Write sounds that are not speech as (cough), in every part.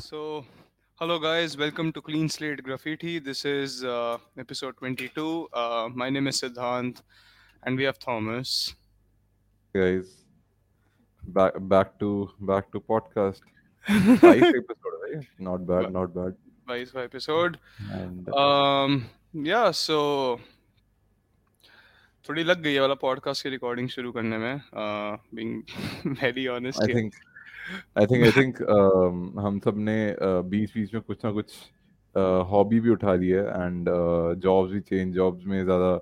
So, hello guys, welcome to Clean Slate Graffiti. This is uh, episode 22. Uh, my name is Siddhant, and we have Thomas. guys back back to back to podcast nice episode right not bad not bad Vice episode. and Um, yeah, so थोड़ी लग गई है वाला podcast की recording शुरू करने में being very honest i think i think i think um, हम सबने बीच बीच में कुछ ना कुछ हॉबी भी उठा ली है एंड जॉब्स भी चेंज जॉब्स में ज़्यादा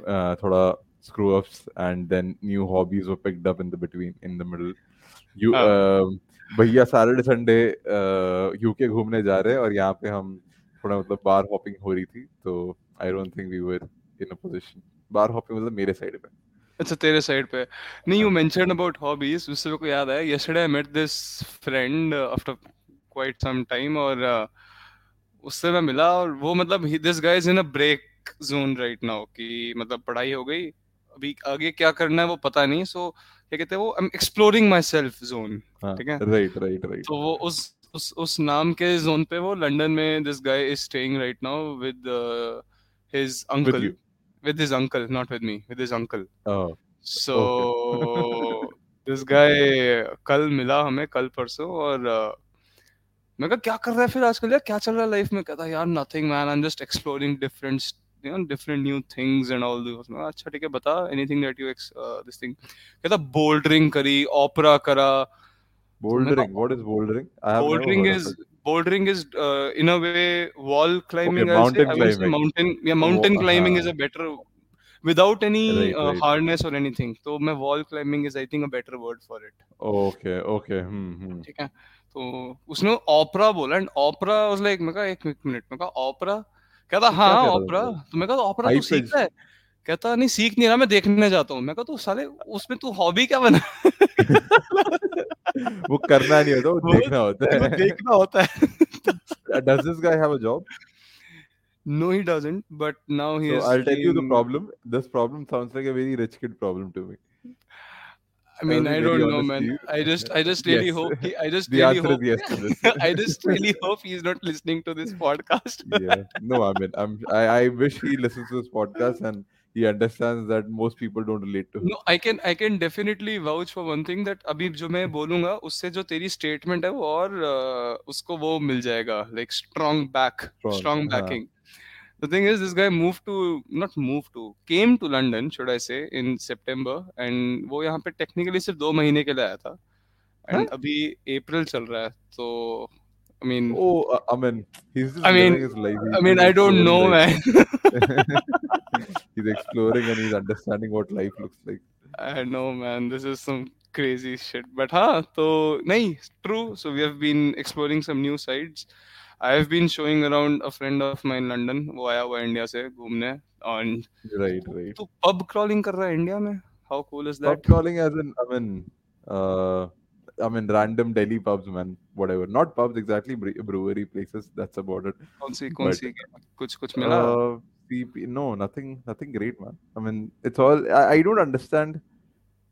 uh, थोड़ा screw ups and then new hobbies were picked up in the between in the middle. You हाँ। um, भैया सैटरडे संडे यूके घूमने जा रहे हैं और यहाँ पे हम थोड़ा मतलब बार हॉपिंग हो रही थी तो I don't think we were in a position bar hopping मतलब मेरे साइड पे। अच्छा तेरे साइड पे नहीं यू मेंशनड अबाउट हॉबीज उससे मेरे को याद आया yesterday I met this friend after quite some time और uh, उससे मैं मिला और वो मतलब this guy is in a break zone right now कि मतलब पढ़ाई हो गई अभी आगे क्या करना है वो पता नहीं सो क्या कहते हैं वो I am exploring myself zone हाँ ठीक है? राइट राइट राइट तो वो उस उस उस नाम के जोन पे वो लंदन में this guy is staying right now with his uncle with his uncle not with me with his uncle. Oh. So (laughs) this guy कल मिला हमें कल परसों और uh, मैं कहा क्या कर रहा है फिर आजकल यार? क्या चल रहा है लाइफ में? कहता यार nothing man I am just exploring different you know different new things and all this अच्छा ठीक है बता anything that you this thing कहता बोल्डरिंग करी ओपेरा करा. Bouldering? what is bouldering? I have never bouldering bouldering is uh, in a way wall climbing okay mountain I say climbing mountain yeah mountain Wo- climbing uh, is हाँ a better without any right uh, right harness or anything तो मैं wall climbing is I think a better word for it okay okay hmm hmm ठीक है तो उसने ओपरा बोला and opener was like मैं कहा एक मिनट मैं कहा ओपरा कहता तो हाँ ओपरा मतलब तो मैं कहा ओपरा तू हाई सीख पिच रहा है कहता नहीं सीख नहीं रहा मैं देखने जाता हूँ मैं कहा तू साले उसमें तू हॉबी क्या बना वो करना नहीं होता वो देखना होता है देखना होता है does this guy have a job no he doesn't but now he so is i'll tell you the problem this problem sounds like a very rich kid problem to me I mean, I don't know, man. I just, I just really Yes. hope he, I just The really answer hope, is yes to this. I just really hope he's not listening to this podcast. yeah. No, I mean, I'm. I, I wish he listens to this podcast and he understands that most people don't relate to him. No, I can, I can definitely vouch for one thing that अभी जो मैं बोलूँगा उससे जो तेरी statement है वो और uh, उसको वो मिल जाएगा like strong back, Strong. strong हाँ. backing. The thing is, this guy moved to, not moved to, came to London, should I say, in September, and वो यहाँ पे technically सिर्फ़ दो महीने के लिए आया था, हाँ? and अभी अप्रैल चल रहा है, तो I mean, Oh, uh, I mean, he's just I mean, his life. I mean, I don't know, life. man. he's exploring and he's understanding what life looks like. I know, man. This is some crazy shit. But हाँ, तो नहीं, true. So we have been exploring some new sites. I have been showing around a friend of mine London. वो आया हुआ India से घूमने. And Right, right. तू pub crawling कर रहा है इंडिया में? How cool is Pub that? crawling as in, I mean, uh, I mean, random Delhi pubs, man. Whatever. Not pubs exactly, bre- brewery places. That's about it. कौन सी कौन But सी कुछ कुछ मिला? uh, CP, no, nothing, nothing great, man. I mean, it's all. I, I don't understand.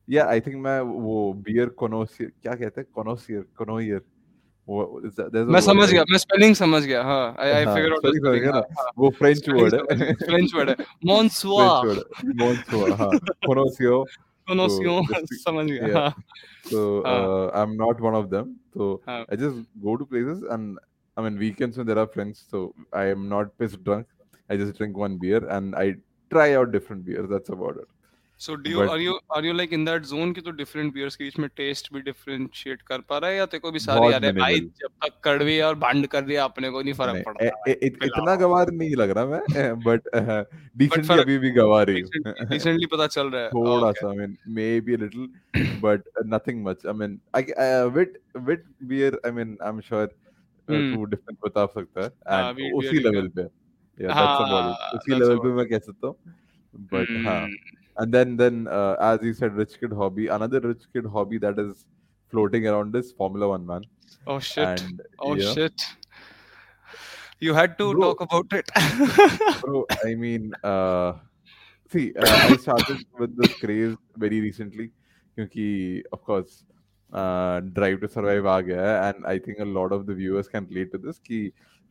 Yeah, I think मैं वो beer connoisseur क्या कहते हैं connoisseur connoisseur वो is that, there's a मैं word समझ right? गया, मैं spelling समझ गया. हाँ, I I हाँ figured out the spelling समझ spelling. गया ना हाँ, हाँ. वो French Spelling word समझ है गया. French word है. French Bonsoir. word है Bonsoir हाँ connoisseur तो Connoisseur. just समझ गया. yeah हाँ. so हाँ. uh, I'm not one of them so हाँ. I just go to places and I mean weekends when there are friends so I am not pissed drunk I just drink one beer and I try out different beers that's about it So do you but are you are you like in that zone कि तो different beers के बीच में taste भी differentiate कर पा रहा है या तेरे को भी सारी यार है भाई जब तक कड़वी और भांड कर दिया अपने को नहीं फ़र्क ए, इत, पिलाओ इतना गवार नहीं लग रहा मैं बट but डिसेंटली अभी भी गवा रही recently recently पता चल रहा है थोड़ा सा I mean maybe a little but uh, nothing much I mean I uh, wit wit beer I mean I'm sure uh, हम्म तू डिफरेंस बता सकता है हाँ and उसी ही लेवल पे yeah that's about it हाँ उसी लेवल पे मैं कह सकता हूँ but हाँ hmm and then then uh, as you said rich kid hobby another rich kid hobby that is floating around is Formula One man oh shit and oh yeah shit you had to bro talk about it bro I mean uh see uh, I started with this craze very recently क्योंकि of course drive to survive आ गया है and I think a lot of the viewers can relate to this कि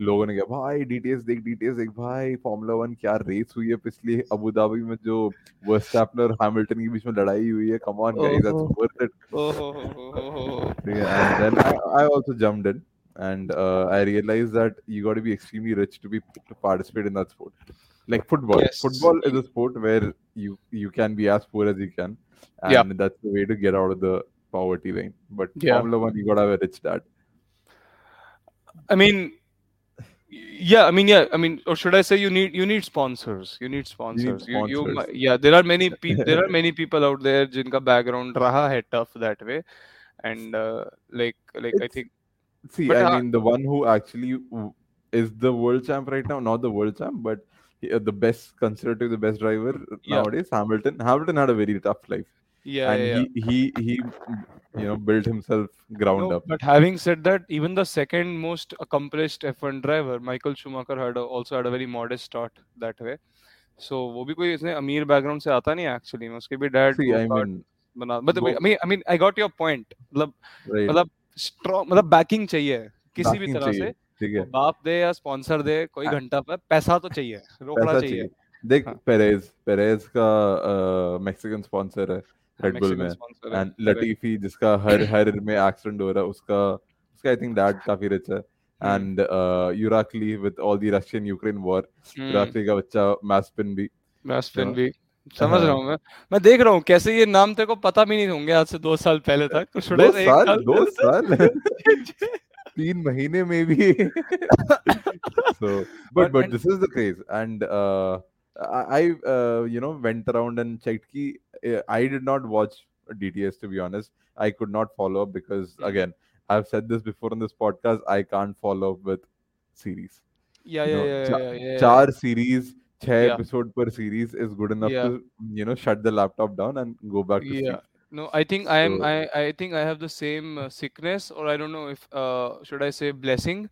लोगों ने कहा भाई DTS देख DTS देख भाई फार्मूला वन क्या रेस हुई है पिछली अबू धाबी में जो वर्स्टैपन और हैमिल्टन के बीच में लड़ाई हुई है come on guys that's worth it and then I, I also jumped and uh, I realized that you got to be extremely rich to be to participate in that sport. Like football, Yes. football is a sport where you you can be as poor as you can, and Yeah. that's the way to get out of the poverty line. But Yeah. Formula One, you gotta have a rich dad. I mean, yeah i mean yeah i mean or should i say you need you need sponsors you need sponsors, you need sponsors. You, you, yeah there are many (laughs) people there are many people out there jinka background raha hai tough that way and uh, like like it's, i think see i mean the one who actually is the world champ right now not the world champ but uh, the best considered to be the best driver yeah. nowadays hamilton hamilton had a very tough life yeah and yeah, he, yeah. he he you know, built himself ground No, up. but having said that, even the second most accomplished F1 driver, Michael Schumacher, had a, also had a very modest start that way. So वो भी कोई इसने अमीर background से आता नहीं actually में उसके भी डैड See, I mean, बना मतलब mean I mean I got your point मतलब? मतलब स्ट्रॉन्ग मतलब बैकिंग चाहिए किसी भी Backing तरह से है बाप दे या स्पॉन्सर दे कोई हाँ। घंटा पर पैसा तो चाहिए रोकड़ा चाहिए देख हाँ। पेरेज पेरेज का मैक्सिकन स्पॉन्सर है रेड बुल मैक्सिमम में। एंड लटीफी जिसका हर (laughs) हर में एक्सीडेंट हो रहा है उसका उसका आई थिंक डैड काफ़ी रिच है। And Uralkali with all the Russian Ukraine war Uralkali का बच्चा मैस्पिन भी। मैस्पिन। भी। समझ रहा हाँ। मैं। मैं देख रहा हूँ कैसे ये नाम तेरे को पता भी नहीं होंगे आज से दो साल पहले तक। तो दो say एक साल दो साल। (laughs) तीन महीने में भी। (laughs) So but But- but and- this is the craze and uh, I I, uh, you know went around and checked ki uh, I did not watch DTS to be honest I could not follow up because Hmm. again I've said this before on this podcast I can't follow up with series yeah you yeah know, yeah cha- yeah yeah चार series छह Yeah. episode per series is good enough Yeah. to you know shut the laptop down and go no i think i am So- i i think i have the same uh, sickness or i don't know if uh, should i say blessing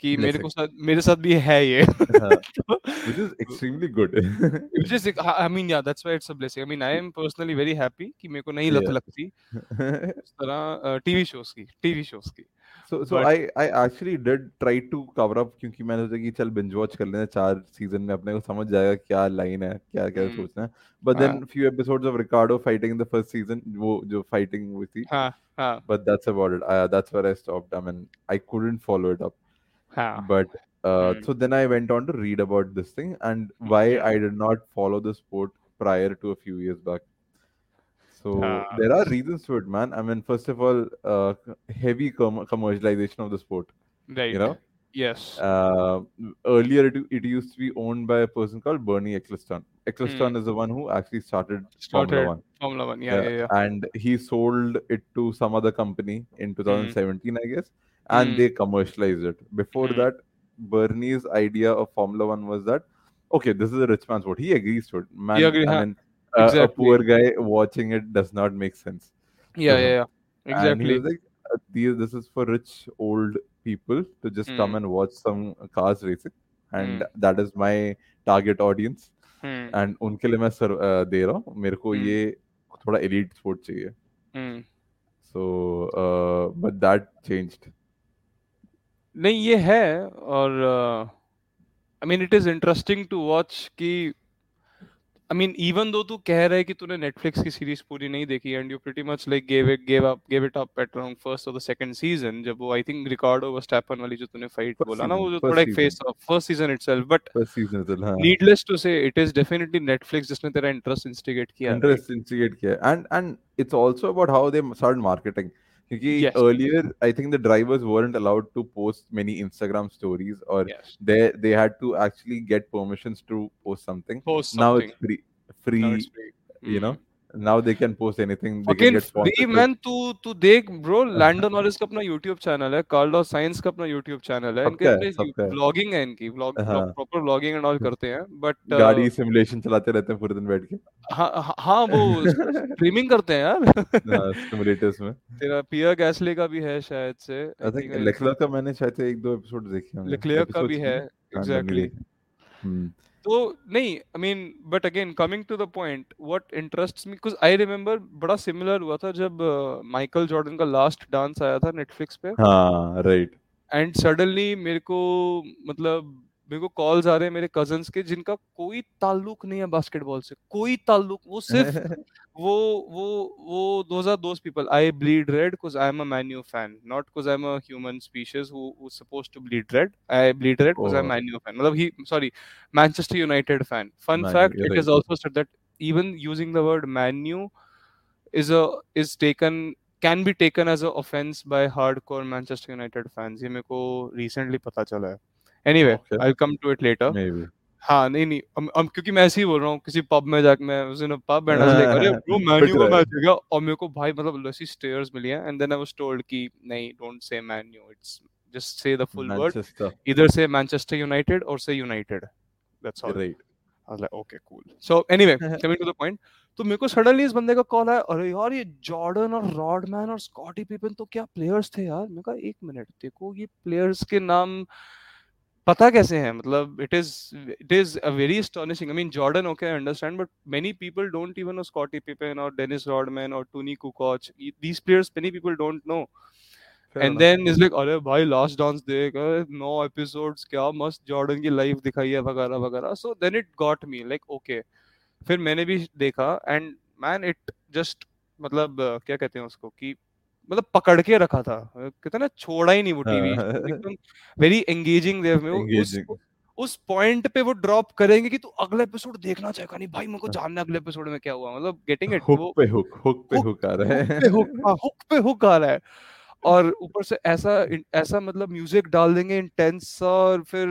कि मेरे को साथ मेरे साथ भी है ये हाँ, तो which is extremely good which is I mean yeah that's why it's a blessing I mean I am personally very happy कि मेरे को नहीं लत lagti लगती इस तरह टीवी शोज़ की टीवी शोज़ की So so But- I I actually did try to cover up क्योंकि मैंने सोचा कि चल binge watch कर लेना चार सीज़न में अपने को समझ जाएगा क्या लाइन है क्या क्या हम्म, सोचना है but then few episodes of Ricardo fighting in the first season वो जो fighting हुई थी हाँ हाँ but that's about it uh, that's where I stopped I mean I couldn't follow it up हाँ but uh, Hmm. so then I went on to read about this thing and why. I did not follow the sport prior to a few years back. So Ah. there are reasons to it, man. I mean, first of all, uh, heavy com- commercialization of the sport. right You know, yes uh, earlier it, it used to be owned by a person called Bernie Eccleston. Eccleston Hmm. is the one who actually started, started Formula One. Formula One yeah yeah yeah And he sold it to some other company in 2017, I guess, and Hmm. they commercialized it. Before Hmm. that, Bernie's idea of Formula One was that, okay, this is a rich man's sport. He agrees to it. Man, agree, I huh. mean, uh, a Exactly. poor guy watching it does not make sense. yeah him. yeah yeah And he exactly was like, uh, these, this is for rich old people to just come Hmm. and watch some cars racing. And Hmm. that is my target audience. hmm. And उनके लिए मैं sir, uh, दे रहा हूँ मेरे को Hmm. ये थोड़ा elite sport चाहिए Hmm. so uh, but that changed नहीं ये है और I mean it is interesting to watch कि आई मीन इवन दो तू कह रहा है कि तूने नेटफ्लिक्स की सीरीज़ पूरी नहीं देखी and you pretty much like give it give up give it up at around first और द सेकंड सीज़न जब वो आई थिंक रिकॉर्डो वर्स्टैपन वाली जो तूने फाइट बोला ना वो जो थोड़ा एक phase of first season itself but first season is हाँ। Needless to say it is definitely Netflix जिसने तेरा इंटरेस्ट इंस्टिगेट किया। Interest instigate किया। And and it's also about how they started marketing. क्योंकि Yes. earlier I think the drivers weren't allowed to post many Instagram stories or yes they they had to actually get permissions to post something post now it's free free it's free. you know Hmm. Now they can post anything they can get free man तू तू देख bro Lando Norris का अपना YouTube channel है Carlos Sainz का अपना YouTube channel है इनके सबका है, है। है इनकी व्लॉग हाँ। प्रॉपर व्लॉगिंग एंड ऑल करते हैं बट गाड़ी सिमुलेशन चलाते रहते हैं पूरे दिन बैठ के। हाँ हाँ- हाँ वो (laughs) स्ट्रीमिंग करते हैं यार। सिमुलेटर्स में। तेरा पियर गैसले का भी है शायद से आई थिंक लेक्लर का मैंने शायद एक दो एपिसोड देखे होंगे। लेक्लेयर का भी है हाँ, एग्जैक्टली। हम्म। तो नहीं I mean but again coming to the point what interests me because I remember बड़ा सिमिलर हुआ था जब माइकल जॉर्डन का लास्ट डांस आया था नेटफ्लिक्स पे। हाँ राइट एंड सडनली मेरे को मतलब मेरे को कॉल्स आ रहे हैं मेरे कज़न के जिनका कोई ताल्लुक नहीं है बास्केटबॉल से। कोई ताल्लुक वो सिर्फ़ (laughs) वो वो वो दोस्त people I bleed red I am a fan not cause I am a human suppose to bleed red I bleed red I am Man U fan मतलब Manchester United fan fun fact it is also that even using the word Man U is a taken can be taken as a offence by hardcore Manchester United fans ये मेरे को recently पता चला है। Anyway Okay. I'll come to it later. Maybe. हाँ नहीं नहीं हम, हम क्योंकि मैं ऐसे ही बोल रहा हूँ किसी पब में जाके मैं उस दिन पब एंड लाइक अरे ब्रो मैन यू का। मैच क्या और मेरे को भाई मतलब ऐसी स्टेयर्स मिली हैं and then I was told कि नहीं don't say man you it's just say the full word either say Manchester United or say United. That's all. Right. I was like okay cool. So anyway (laughs) coming to the point तो मेरे को suddenly इस बंदे का call आया अरे यार ये जॉर्डन और रॉडमैन और स्कॉटी पिपन तो क्या प्लेयर्स थे यार? मैं कहा एक मिनट देखो ये प्लेयर्स के नाम पता कैसे है? मतलब it is it is a very astonishing I mean Jordan okay I understand but many people don't even know Scottie Pippen और डेनिस रॉडमैन और Toni Kukoc these players many people don't know and then is like अरे भाई last dance देख नौ episodes क्या मस्त Jordan की life दिखाई है वगैरह वगैरह। So then it got me like okay फिर मैंने भी देखा एंड मैन इट जस्ट मतलब क्या कहते हैं उसको कि मतलब पकड़ के रखा था। कहते ना छोड़ा ही नहीं वो टीवी। हाँ। एकदम वेरी एंगेजिंग देव में वो उस पॉइंट पे वो ड्रॉप करेंगे कि तू अगला एपिसोड देखना चाहेगा नहीं भाई मेरे को जानना अगले एपिसोड में क्या हुआ। मतलब गेटिंग इट हुक पे हुक हुक पे हुक आ रहा है। पे हुक हाँ हुक पे हुक आ रहा है। और ऊपर से ऐसा ऐसा मतलब म्यूज़िक डाल देंगे इंटेंस और फिर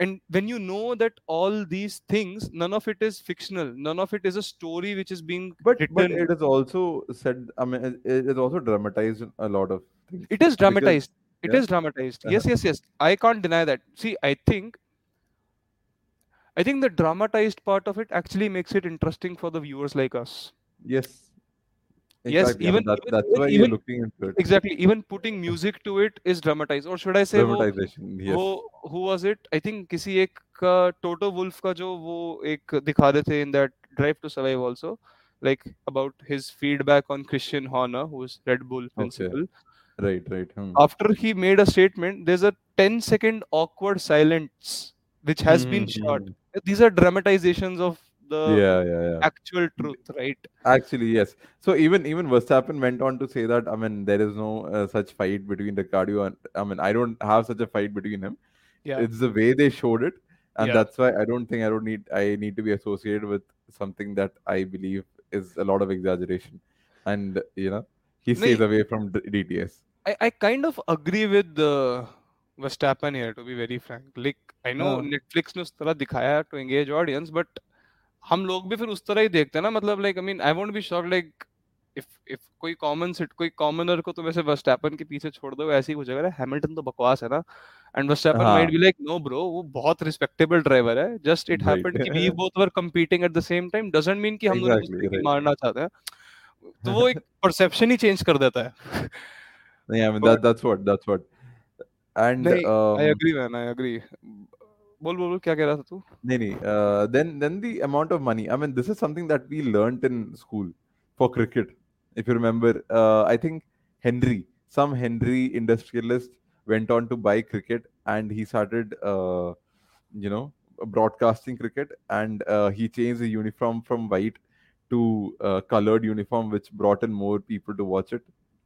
and when you know that all these things none of it is fictional. None of it is a story which is being but, written. but it is also said i mean it is also dramatized a lot of things. It is dramatized. Because, It yeah. is dramatized. Uh-huh. yes yes yes. I can't deny that. See i think i think the dramatized part of it actually makes it interesting for the viewers like us. Yes. exactly. I mean, even- that, even- that's even- why even- you're looking into it exactly even putting music to it is dramatized or should i say वो dramatization yes वो who was it I think किसी एक का टोटो wolf का जो वो एक दिखा रहे थे in that drive to survive also like about his feedback on Christian Horner who's Red Bull principal right right hmm. after he made a statement there's a 10 second awkward silence which has been Mhm, shot mhm. these are dramatizations of the yeah yeah yeah actual truth right Actually, yes. So even even Verstappen went on to say that I mean there is no uh, such fight between Ricardo and I mean I don't have such a fight between him. yeah It's the way they showed it, and Yeah. that's why I don't think I don't need I need to be associated with something that I believe is a lot of exaggeration, and you know he stays नहीं. away from D- DTS. I, I kind of agree with uh, Verstappen here, to be very frank. Like, I know हाँ. Netflix ने उस तरह दिखाया to engage audience, but हम लोग भी फिर उस तरह ही देखते हैं ना मतलब like I mean I won't be shocked like if if कोई कॉमन सिट कोई कॉमनर को तो वैसे वर्स्टैपन के पीछे छोड़ दो ऐसे ही कुछ अगर हैमिल्टन तो बकवास है ना एंड वर्स्टैपन हाँ. Might be like no bro वो बहुत रिस्पेक्टेबल ड्राइवर है जस्ट इट हैपेंड कि we both were competing at the same time doesn't mean कि हम दोनों Exactly, right. मारना चाहते हैं तो वो एक परसेप्शन ही चेंज कर देता है Yeah, I mean But- that that's what that's what. And um, I agree man I agree बोल बोल बोल, क्या कह रहा था तू Nee, nee. Uh, then, then the amount of money. I mean, this is something that we learnt in school for cricket. If you remember, uh, I think Henry, some Henry industrialist, went on to buy cricket, and he started, uh, you know, broadcasting cricket, and uh, he changed the uniform from white to uh, colored uniform, which brought in more people to watch it.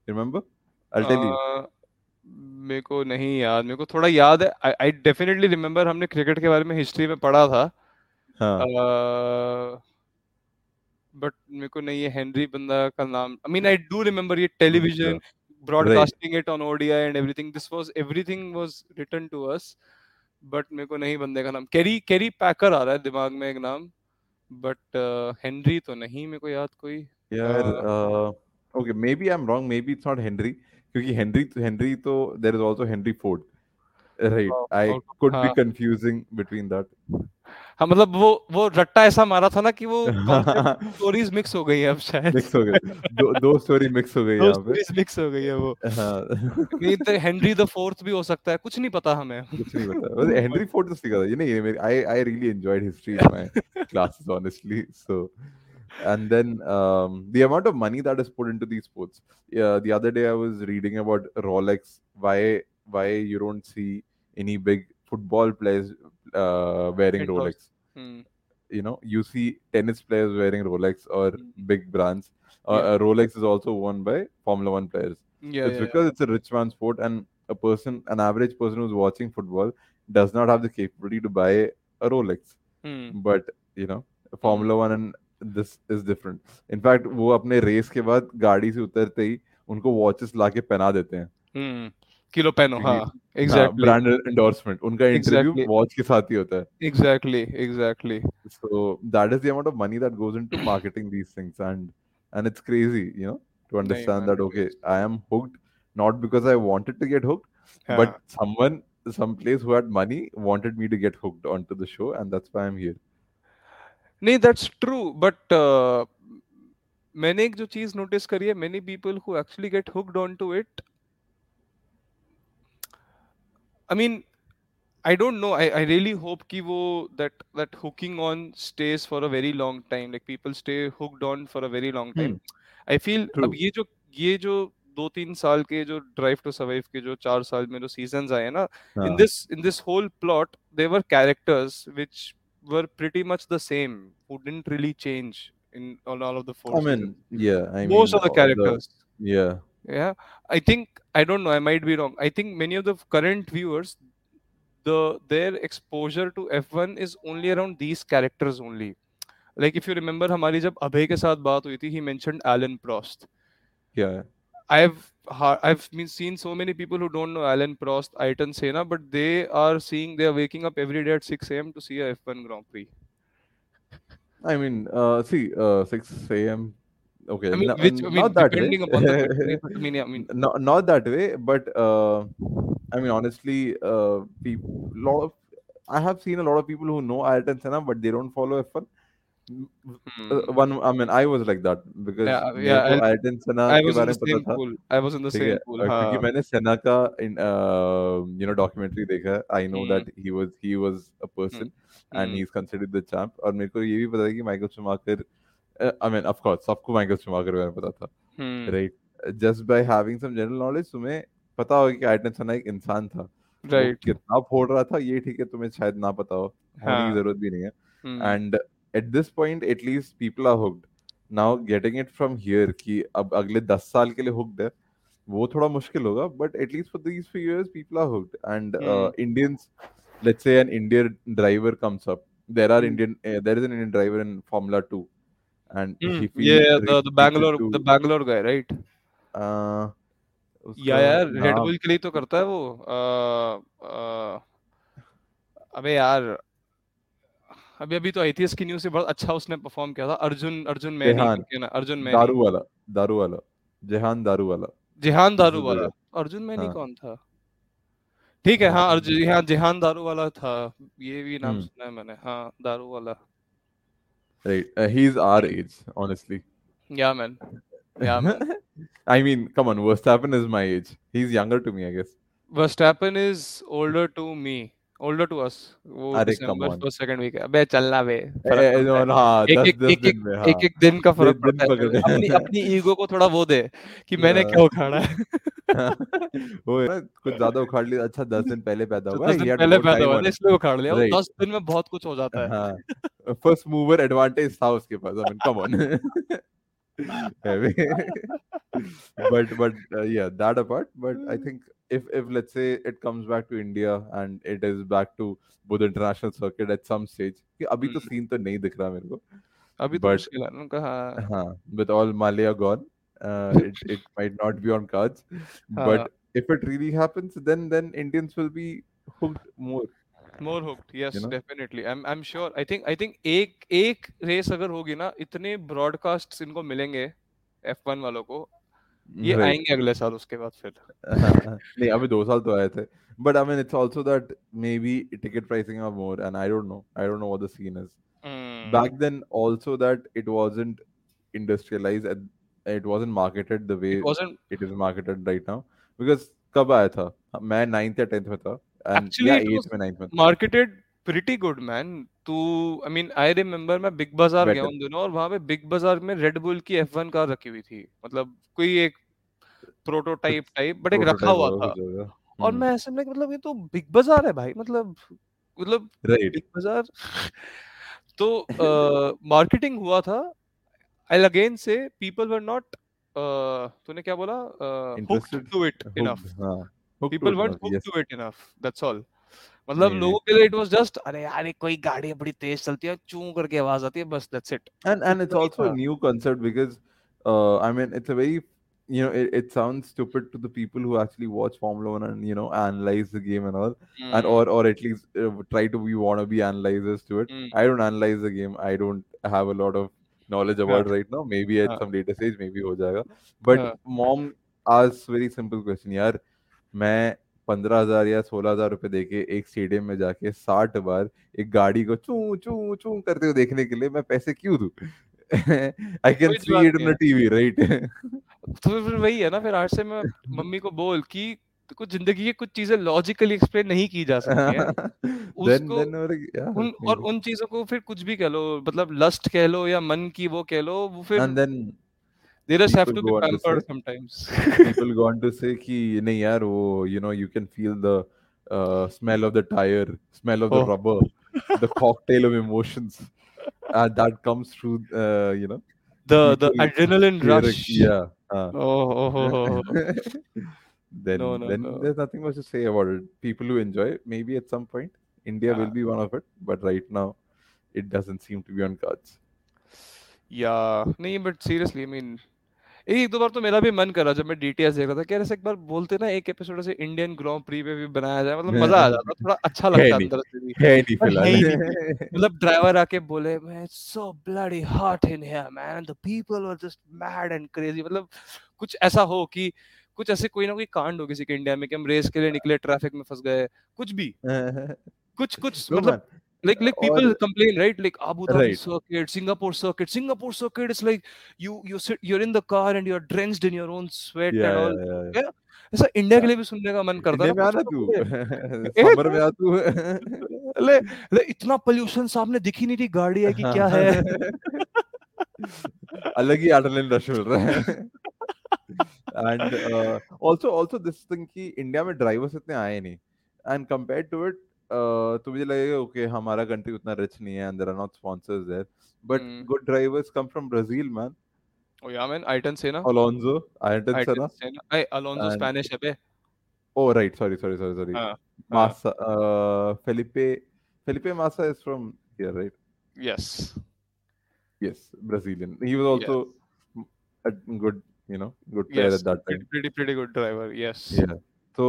Remember? I'll tell you. मेरे को नहीं याद मेरे को थोड़ा याद है। I definitely remember हमने क्रिकेट के बारे में हिस्ट्री में पढ़ा था। हाँ. बट मेरे को नहीं ये हेनरी बंदा का नाम। I mean I do remember ये television broadcasting it on ODI and everything this was everything was written to us but मेरे को नहीं बंदे का नाम। कैरी कैरी पैकर आ रहा है दिमाग में एक नाम बट हेनरी uh, तो नहीं मेरे को याद कोई। यार Uh, uh, okay maybe I'm wrong maybe it's not Henry क्योंकि Henry Henry तो there is also Henry Ford right? Oh, I oh, could be हाँ. confusing हाँ मतलब वो वो रट्टा ऐसा मारा था ना कि वो (laughs) स्टोरीज मिक्स हो गई है अब शायद। मिक्स हो गए दो दो स्टोरी मिक्स हो गई दो (laughs) यहाँ पे। स्टोरीज मिक्स हो गई है वो। हाँ। नहीं तो हेनरी द फोर्थ भी हो सकता है कुछ नहीं पता हमें। कुछ नहीं पता। बस हेनरी फोर्ड तो सीखा था ये नहीं I I really enjoyed history in my classes honestly so and then um, the amount of money that is put into these sports. Yeah, the other day I was reading about Rolex. Why why you don't see any big football players uh, wearing it Rolex? Hmm. You know, you see tennis players wearing Rolex or hmm. big brands. Uh. uh Rolex is also worn by Formula One players. Yeah, it's yeah, because yeah. it's a rich man's sport, and a person, an average person who's watching football, does not have the capability to buy a Rolex. Hmm. But you know, hmm. Formula One and this is different in fact वो अपने race के बाद गाड़ी से उतरते ही उनको watches लाके पहना देते हैं। हम्म, किलो पहनो हाँ एग्जैक्टली ब्रांड एंडोर्समेंट उनका इंटरव्यू वॉच के साथ ही होता है। Exactly exactly so that is the amount of money that goes into marketing these things and and it's crazy you know to understand that okay I am hooked not because I wanted to get hooked but someone some place who had money wanted me to get hooked onto the show and that's why i'm here नहीं that's true but मैंने एक जो चीज़ notice करी है many people who actually get hooked on to it I mean I don't know. I, I really hope कि वो that that hooking on stays for a very long time. Like people stay hooked on for a very long time. I feel. अब ये जो ये जो दो तीन साल के जो ड्राइव टू सर्वाइव के जो चार साल में जो सीजन्स आए ना in हाँ, this in this whole plot there were characters which were pretty much the same who didn't really change in on all of the four i mean seasons. yeah i most mean of the all characters yeah yeah i think i don't know i might be wrong i think many of the current viewers the their exposure to f1 is only around these characters only like if you remember हमारी जब अभय के साथ बात हुई थी he mentioned Alan Prost yeah I've I've been seen so many people who don't know Alan Prost, Ayrton Senna, but they are seeing they are waking up every day at 6 a.m. to see a F1 Grand Prix. i mean uh see uh 6 a.m okay I mean, no- which I mean, not that way upon the (laughs) I mean, I mean, not, not that way but uh i mean honestly uh people lot of i have seen a lot of people who know ayrton senna but they don't follow f1 hmm. Uh, one i mean i was like that because Yeah, yeah, I- ayrton senna I के was in बारे the में पता same था pool. I was in the ठीक है same pool. uh, क्योंकि हाँ. मैंने सेना का यू नो डॉक्यूमेंट्री देखा है I know Hmm. That he was he was a person and Hmm. He is considered the champ और मेरे को ये भी पता है कि Michael Schumacher I mean of course सबको माइकल शूमाकर के बारे में पता था Hmm. Right just by having some general knowledge तुम्हें पता होगा कि आयटन सना एक इंसान था वो Right. कितना फोड़ रहा था ये ठीक है तुम्हें शायद ना पता हो होने हाँ. की ज़रूरत भी नहीं है Hmm. And at this point at least people are hooked now getting it from here कि अब अगले दस साल के लिए हुक्ड है वो थोड़ा मुश्किल होगा but at least for these few years people are hooked and Hmm. Indians let's say an indian driver comes up there are Hmm. indian uh, there is an indian driver in formula 2 and Hmm. feels Yeah, the the Bangalore to, the Bangalore guy, right? uh, या यार red bull के लिए तो करता है वो अ, अ, अबे यार अभी अभी तो आई थी इसकी न्यूज़ से बहुत अच्छा उसने परफॉर्म किया था। अर्जुन अर्जुन मैनी अर्जुन मैनी। दारू वाला दारू वाला जेहान दारू वाला जिहान दारू वाला अर्जुन मैनी हाँ। कौन था? ठीक है हाँ हाँ अर्जुन हाँ जिहान दारू वाला था। ये भी नाम hmm. सुना है मैंने। हाँ दारू वाला right uh, he's our age honestly. Yeah man yeah man. (laughs) I mean come on Verstappen is my age. He's younger to me I guess. Verstappen is older to me older to us वो December first second week अबे चलना बे एक एक दिन का फ़र्क पड़ता है। अपनी अपनी ईगो को थोड़ा वो दे कि मैंने हाँ। क्या उखाड़ा है। (laughs) वो कुछ ज़्यादा उखाड़ लिया अच्छा दस दिन पहले पैदा तो हुआ दस दिन पहले पैदा हुआ it इसलिए उखाड़ लिया। दस दिन में बहुत कुछ हो जाता है। फ़र्स्ट मूवर एडवांटेज था उसके पास mean come on (laughs) (laughs) but but uh, yeah that apart but I think if if let's say it comes back to India and it is back to Buddha International Circuit at some stage कि अभी तो हम्म, scene तो नहीं दिख रहा मेरे को अभी तो मुश्किल है उनका हाँ हाँ with all Malia gone uh, it it might not be on cards हाँ but if it really happens then then Indians will be hooked more more hooked you know am I am sure I think I think एक एक race अगर होगी ना इतने broadcasts इनको मिलेंगे F1 वालों को ये आएँगे अगले साल उसके बाद फिर। (laughs) नहीं अभी दो साल तो आए थे। But I mean it's also that maybe ticket pricing are more and I don't know I don't know what the scene is back then also that it wasn't industrialized and it wasn't marketed the way it is marketed right now because कब आया था? मैं 9th या 10th में था। And या 8th में 9th में मार्केटेड प्रीटी गुड मैन तू I mean I remember मैं बिग बाज़ार गया उन दिनों और वहाँ पे बिग बाज़ार में रेड बुल की F1 कार रखी हुई थी। मतलब कोई एक प्रोटोटाइप टाइप बट एक रखा हुआ था। और हम्म। मैं ऐसे में मतलब ये तो बिग बाज़ार है भाई मतलब मतलब बिग बाज़ार (laughs) तो मार्केटिंग हुआ था। आई अगेन से पीपल वर नॉट तूने क्या बोला? Hooked to it enough hooked हाँ hooked to people it weren't enough मतलब लोगों के लिए इट वाज जस्ट अरे यार ये कोई गाड़ी है बड़ी तेज चलती है चू करके आवाज़ आती है बस दैट्स इट also a था new concept because uh i mean it's a very you know it, it sounds stupid to the people who actually watch formula 1 and you know analyze the game and all and hmm or or at least uh, try to be wannabe analyzers to it hmm i don't analyze the game i don't have a lot of knowledge हाँ about it right now maybe at हाँ some later stage maybe ho jayega but हाँ mom asks very simple question यार मैं पंद्रह हज़ार या सोलह हज़ार रुपए देके एक स्टेडियम में जाके साठ बार एक गाड़ी को चू चू चू करते हुए देखने के लिए मैं पैसे क्यों दूँ? I can see it on TV right तो फिर वही है ना फिर आज से मैं मम्मी को बोल कि कुछ ज़िंदगी की कुछ चीज़ें लॉजिकली एक्सप्लेन नहीं की जा सकती हैं। (laughs) उसको देन yeah उन और उन चीज़ों को फिर कुछ भी कह लो मतलब लस्ट कह लो या मन की वो कह लो वो फिर then they just people have to go be pampered sometimes (laughs) (laughs) people go on to say ki nahi yaar wo you know you can feel the uh, smell of the tire smell of oh. the rubber the cocktail of emotions uh, that comes through uh, you know the the adrenaline rush yeah uh. oh, oh, oh. oh, oh. (laughs) then no, no, then no. there's nothing much to say about it people who enjoy it, maybe at some point india will be one of it but right now it doesn't seem to be on cards yeah no but seriously i mean एक दो बार तो मेरा भी मन करा जब मैं DTS देख रहा था कि यार ऐसे एक बार बोलते ना एक एपिसोड से इंडियन ग्रां प्री पे भी बनाया जाए मतलब मज़ा आ जाता थोड़ा अच्छा लगता नहीं अंदर से भी। है नहीं फ़िलहाल मतलब ड्राइवर आके बोले मैं so bloody hot in here man the people were just mad and crazy मतलब कुछ ऐसा हो कि कुछ ऐसे कोई ना कोई कांड हो किसी के इंडिया में कि हम रेस के लिए निकले ट्रैफ़िक में फंस गए कुछ भी। (laughs) कुछ कुछ मतलब like like people और complain right like abu dhabi right circuit singapore circuit singapore circuit is like you you sit you're in the car and you're drenched in your own sweat yeah and all yeah yeah, yeah. yeah ऐसा India के लिए भी सुनने का मन करता है ना आना तो तू समर में आ तू ले ले इतना पोल्यूशन सामने दिख ही नहीं रही गाड़ी है कि क्या है अलग ही एड्रेनलिन रश मिल रहा है and also also this thing कि इंडिया में ड्राइवर्स इतने आए नहीं एंड कंपेयर टू इट तो मुझे लगेगा ओके हमारा कंट्री उतना रिच नहीं है and there are not sponsors there but good drivers come from Brazil man oh yeah man Ayrton सेना अलोंजो आयटन सेना आई अलोंजो स्पेनिश है बे ओ right sorry sorry sorry sorry Massa Felipe Felipe Massa is from here right yes yes Brazilian he was also good you know good player at that time pretty pretty good driver yes so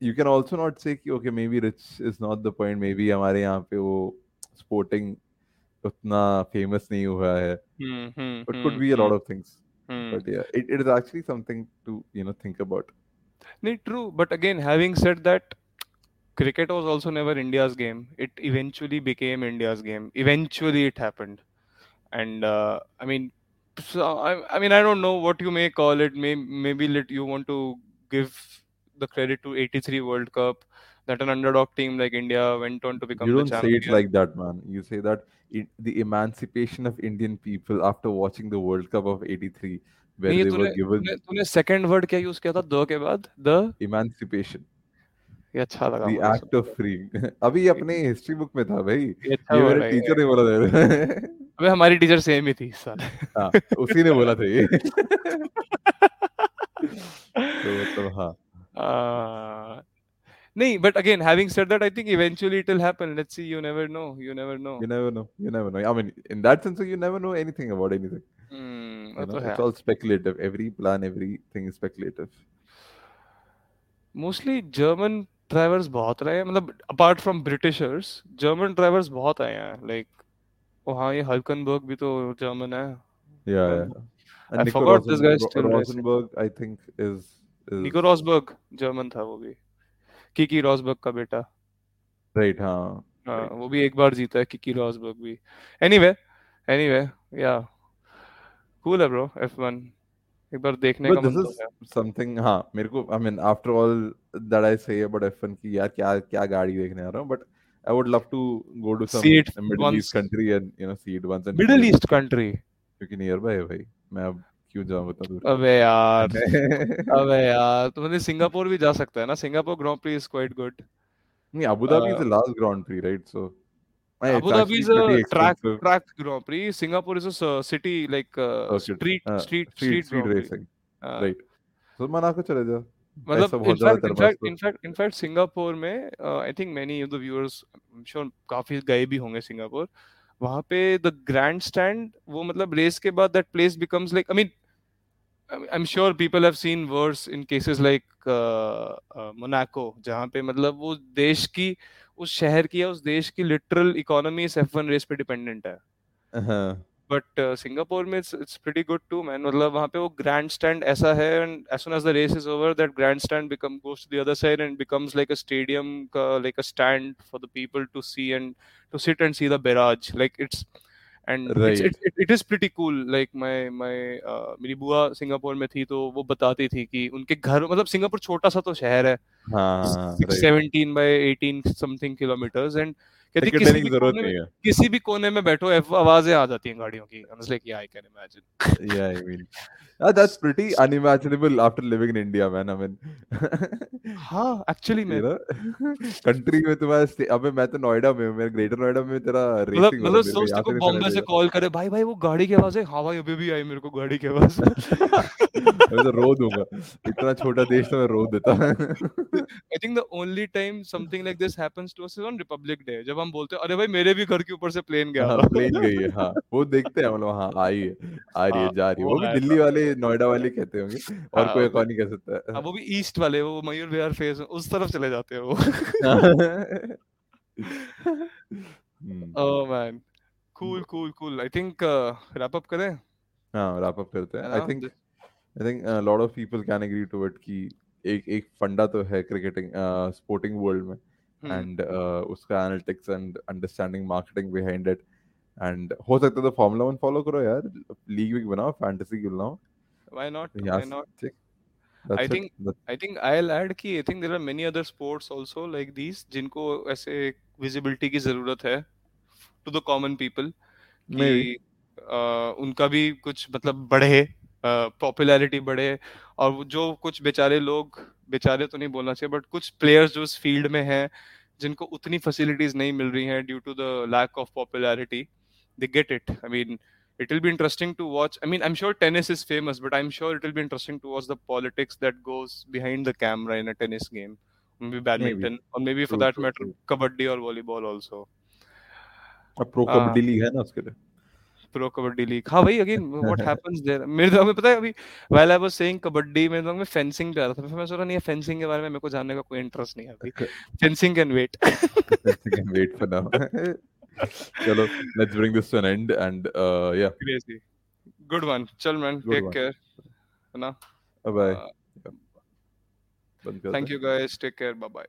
you can also not say कि okay maybe rich is not the point maybe हमारे यहाँ पे वो sporting उतना famous नहीं हुआ है हम्म हम्म but could hmm be a lot hmm of things hmm but yeah it, it is actually something to you know think about नहीं true but again having said that cricket was also never India's game it eventually became India's game eventually it happened and uh, I mean so I, I mean I don't know what you may call it may, maybe let you want to give the credit to 83 World Cup that an underdog team like India went on to become you the don't say it like that man you say that it, the emancipation of Indian people after watching the World Cup of 83 where नहीं they तूने were given तूने तूने second word क्या use किया था the के बाद the emancipation ये अच्छा लगा the act of freeing अभी अपने हिस्ट्री बुक में था भाई ये अच्छा ये मेरे है टीचर ने बोला था अबे हमारी टीचर सेम ही थी साल हाँ उसी ने बोला था ये तो मतलब हाँ Uh, नहीं but again having said that I think eventually it will happen let's see you never know you never know you never know you never know I mean in that sense you never know anything about anything हम्म वो you तो know है it's all speculative every plan everything is speculative mostly German drivers बहुत रहे हैं मतलब apart from Britishers German drivers बहुत आए हैं लाइक वहाँ ये हल्कनबर्ग भी तो जर्मन है yeah, yeah. And I Nico forgot this Rosen, guy Ro- Nico Rosberg German था वो भी किकी रॉसबर्ग का बेटा right. हाँ, हाँ right. वो भी एक बार जीता है किकी रॉसबर्ग भी एनीवे एनीवे या कूल है ब्रो F1 एक बार देखने But का मन तो है something. हाँ, मेरे को I mean, after all that I say about F1 की यार क्या क्या गाड़ी देखने आ रहा हूँ, I would love to go to some See it Middle once. East country and you know see it once and middle it. East country क्योंकि nearby है भाई मैं अब क्यों जा बता दूर अबे यार (laughs) अबे यार तुमने सिंगापुर भी जा सकता है ना? Singapore Grand Prix is quite good नहीं Abu Dhabi is the last Grand Prix right so Abu Dhabi is a track track Grand Prix Singapore is a city like street street street racing right so मना कर चले जा मतलब in fact in fact in fact Singapore में I think many of the viewers I am sure काफ़ी गए भी होंगे सिंगापुर वहाँ पे द ग्रैंड स्टैंड वो मतलब रेस के बाद that place becomes like I mean I'm sure people have seen worse in cases like uh, uh, Monaco जहाँ पे मतलब वो देश की उस शहर की या उस देश की लिटरल इकोनॉमी इस F1 रेस पे डिपेंडेंट है। हाँ। बट सिंगापुर में it's it's pretty good too man मतलब वहाँ पे वो ग्रैंड स्टैंड ऐसा है and as soon as the race is over that grandstand become goes to the other side and becomes like a stadium का like a stand for the people to see and to sit and see the barrage like it's and it is pretty cool like my my मेरी बुआ Singapore में थी तो वो बताती थी कि उनके घर मतलब सिंगापुर छोटा सा तो शहर है हाँ seventeen by eighteen something kilometers and कहती किसी की ज़रूरत कोने में नहीं है। किसी भी कोने में बैठो आवाज़ें आ जाती हैं गाड़ियों की yeah I can imagine. (laughs) Yeah I mean uh, that's pretty unimaginable after living in India man I mean. (laughs) हाँ मैं कंट्री में तुम्हारा अबे मैं तो नोएडा में हूँ मेरे ग्रेटर नोएडा में तेरा मतलब रेसिंग मतलब सोच नहीं बॉम्बे से कॉल करे भाई भाई वो गाड़ी की आवाज़ है हाँ भाई अभी भी आई मेरे को गाड़ी की आवाज़। (laughs) मैं तो रो दूँगा इतना छोटा देश तो मैं रो देता। I think the only time something like this happens to us is on Republic Day जब हम बोलते हैं अरे भाई मेरे भी घर के ऊपर से प्लेन गया हाँ प्लेन गई है हाँ वो देखते हैं मतलब हाँ आई है आ रही हाँ है जा रही है। वो भी दिल्ली वाले नोएडा वाले कहते होंगे और हाँ कोई कौन नहीं कह सकता हाँ, वो भी ईस्ट वाले वो मयूर विहार फेस उस तरफ़ चले जाते हैं वो। ओह man cool cool cool I think wrap up करें? हाँ रैप अप करते हैं। है I think I think lot of people can agree to it कि एक एक फंडा तो है क्रिकेटिंग स्पोर्टिंग वर्ल्ड में हम्म। एंड उसका analytics and understanding marketing behind it and हो सकता है तो फॉर्मूला वन फॉलो करो यार लीग वीग बनाओ फैंटेसी खेल बनाओ व्हाई नॉट व्हाई नॉट ठीक। I think I think I'll add कि I think there are many other sports also like these जिनको ऐसे विजिबिलिटी की ज़रूरत है to the common people may कि उनका भी कुछ मतलब बढ़े। पॉपुलैरिटी बढ़े और जो कुछ बेचारे लोग बेचारे तो नहीं बोलना चाहिए बट कुछ प्लेयर्स जो इस फ़ील्ड में हैं जिनको उतनी फैसिलिटीज़ नहीं मिल रही हैं due to the lack of popularity they get it I mean it will be interesting to watch i mean i'm sure tennis is famous but i'm sure it will be interesting to watch the politics that goes behind the camera in a tennis game maybe maybe badminton or maybe for true that true matter true kabaddi or volleyball also अब pro uh, kabaddi league है ना उसके लिए pro Kabaddi league. हाँ भाई again what happens there मेरे दिमाग में पता है अभी while I was saying kabaddi मेरे दिमाग में फेंसिंग पे आ रहा था फिर मैं सोच नहीं फेंसिंग के बारे में मेरे को जानने का कोई इंटरेस्ट नहीं है अभी। Fencing can wait can wait for now. (laughs) चलो let's bring this to an end and uh yeah. Crazy good one चल मैन टेक केयर है ना? करते thank you guys take care bye bye